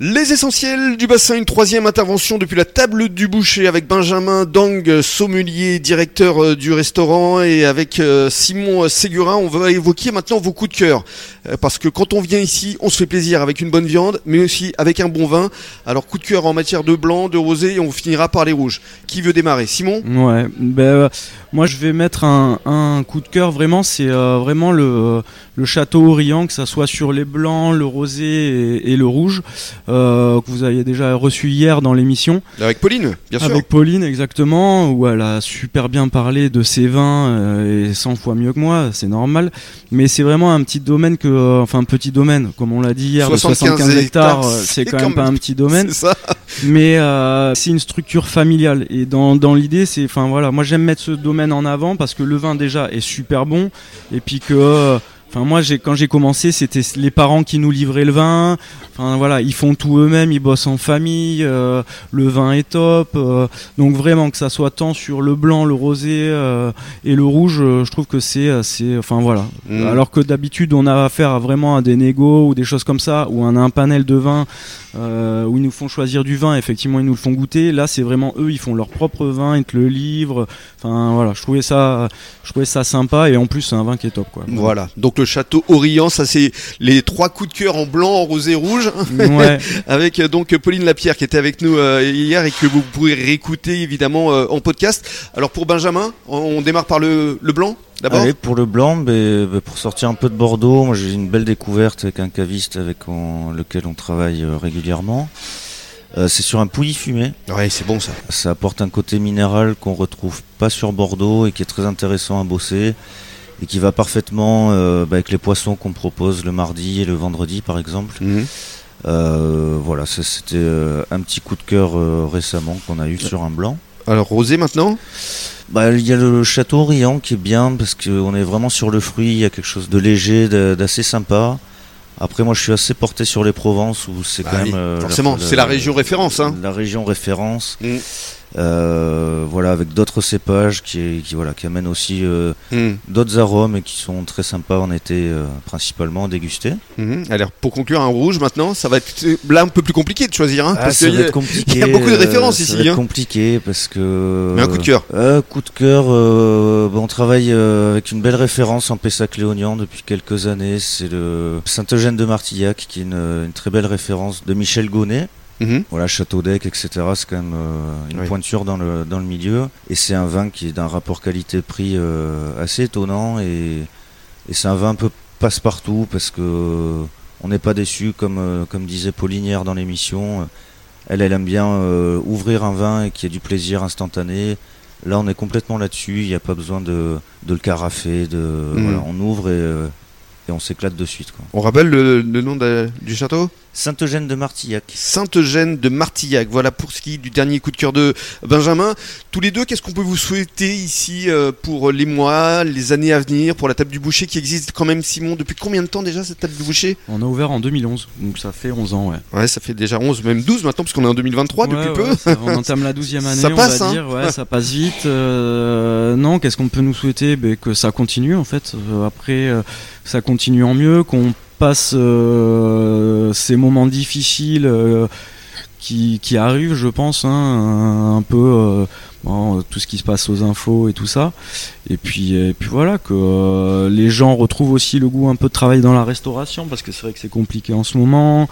Les essentiels du bassin, une troisième intervention depuis la table du boucher avec Benjamin Dang, sommelier, directeur euh, du restaurant, et avec euh, Simon Ségurin. On va évoquer maintenant vos coups de cœur. Euh, parce que quand on vient ici, on se fait plaisir avec une bonne viande, mais aussi avec un bon vin. Alors coup de cœur en matière de blanc, de rosé, et on finira par les rouges. Qui veut démarrer? Simon? Ouais, ben, moi je vais mettre un, coup de cœur vraiment, c'est vraiment le, château Orient, que ça soit sur les blancs, le rosé et le rouge. Euh, que vous aviez déjà reçu hier dans l'émission. Avec Pauline, bien sûr. Avec Pauline, exactement, où elle a super bien parlé de ses vins euh, et 100 fois mieux que moi, c'est normal. Mais c'est vraiment un petit domaine que, euh, enfin un petit domaine, comme on l'a dit hier, 75 75 hectares, c'est quand même pas un petit domaine. Ça. Mais c'est une structure familiale et dans, dans l'idée, c'est, enfin voilà, moi j'aime mettre ce domaine en avant parce que le vin déjà est super bon et puis que Enfin moi j'ai quand j'ai commencé c'était les parents qui nous livraient le vin. Enfin voilà ils font tout eux-mêmes, ils bossent en famille, euh, le vin est top. Euh, donc vraiment que ça soit tant sur le blanc, le rosé euh, et le rouge, je trouve que c'est c'est enfin voilà. Mm. Alors que d'habitude on a affaire à vraiment à des négos ou des choses comme ça où on a un panel de vin où ils nous font choisir du vin, effectivement ils nous le font goûter. Là c'est vraiment eux ils font leur propre vin, ils te le livrent. Enfin voilà je trouvais ça je trouvais ça sympa et en plus c'est un vin qui est top quoi. Voilà donc le château Orient. Ça, c'est les trois coups de cœur en blanc, en rosé, rouge. avec euh, donc Pauline Lapierre qui était avec nous euh, hier et que vous pourrez réécouter évidemment euh, en podcast. Alors pour Benjamin, on démarre par le, blanc d'abord Allez, pour le blanc, mais, pour sortir un peu de Bordeaux, moi j'ai une belle découverte avec un caviste avec lequel on travaille régulièrement. c'est sur un pouilly fumé. Ouais, c'est bon ça. Ça apporte un côté minéral qu'on retrouve pas sur Bordeaux et qui est très intéressant à bosser et qui va parfaitement euh, bah, avec les poissons qu'on propose le mardi et le vendredi par exemple. Mhm. Euh, voilà, c'était euh, un petit coup de cœur récemment qu'on a eu sur un blanc. Alors rosé maintenant? Bah, il y a le château Riant qui est bien parce qu'on est vraiment sur le fruit, il y a quelque chose de léger, d'assez sympa. Après, moi, je suis assez porté sur les Provences où c'est bah quand même. forcément, c'est la région référence. Hein. La région référence. Mm. Euh, voilà, avec d'autres cépages qui, qui, voilà, qui amènent aussi euh, hmm. d'autres arômes et qui sont très sympas en été, euh, principalement à déguster. Hmm. Alors, pour conclure, un rouge maintenant, ça va être là un peu plus compliqué de choisir. Hein, ah, parce ça va être compliqué. Il y a beaucoup de références ici. C'est hein. compliqué parce que. Mais un coup de cœur. coup de cœur, on travaille avec une belle référence en Pessac-Léognan depuis quelques années. C'est le Saint-Eugène de Martillac, qui est une, une très belle référence de Michel Gonnet. Mhm. Voilà, Château d'Ec, etc. C'est quand même euh, une pointure dans le, dans le milieu. Et c'est un vin qui est d'un rapport qualité-prix euh, assez étonnant. Et, et c'est un vin un peu passe-partout parce que euh, on n'est pas déçu, comme, comme disait Paulinière dans l'émission. Elle, elle aime bien ouvrir un vin et qu'il y ait du plaisir instantané. Là, on est complètement là-dessus. Il n'y a pas besoin de, de le carafer. De, mhm. voilà, on ouvre et et on s'éclate de suite. Quoi. On rappelle le, nom du château? Sainte-Eugène de Martillac. Sainte-Eugène de Martillac. Voilà pour ce qui est du dernier coup de cœur de Benjamin. Tous les deux, qu'est-ce qu'on peut vous souhaiter ici euh, pour les mois, les années à venir, pour la table du boucher qui existe quand même, Simon? Depuis combien de temps déjà cette table du boucher? On a ouvert en 2011, donc ça fait 11 ans, ouais. Ouais, ça fait déjà 11, même 12 maintenant, parce qu'on est en 2023 depuis peu. on entame la 12e année, ça passe, on va hein. dire. Ouais, ça passe vite. Euh, non, qu'est-ce qu'on peut nous souhaiter? Ben, Que ça continue en fait. Euh, après, ça continue en mieux, qu'on passe euh, ces moments difficiles euh, qui, arrivent, je pense, hein, un, peu euh, tout ce qui se passe aux infos et tout ça. Et puis, et puis voilà, que les gens retrouvent aussi le goût un peu de travailler dans la restauration, parce que c'est vrai que c'est compliqué en ce moment.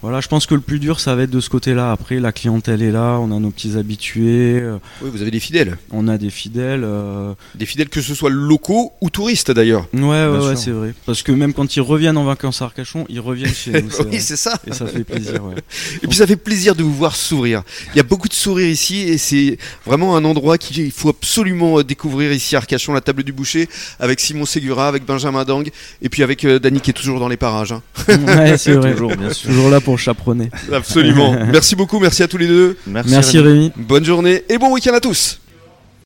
Voilà, je pense que le plus dur, ça va être de ce côté-là. Après, la clientèle est là, on a nos petits habitués. Euh, oui, vous avez des fidèles. On a des fidèles. Euh, des fidèles que ce soit locaux ou touristes d'ailleurs. Ouais, ouais, ouais c'est vrai. Parce que même quand ils reviennent en vacances à Arcachon, ils reviennent chez nous. oui, c'est ça. Et ça fait plaisir, ouais. Et puis ça fait plaisir de vous voir sourire. Il y a beaucoup de sourires ici et c'est vraiment un endroit qu'il faut absolument euh, découvrir ici à Arcachon, la table du boucher, avec Simon Segura, avec Benjamin Dang et puis avec Dany qui est toujours dans les parages. Hein. Ouais, c'est vrai. toujours, bien sûr. Toujours là pour chaperonner. Absolument. merci beaucoup, merci à tous les deux. Merci, merci Rémi. Bonne journée et bon week-end à tous.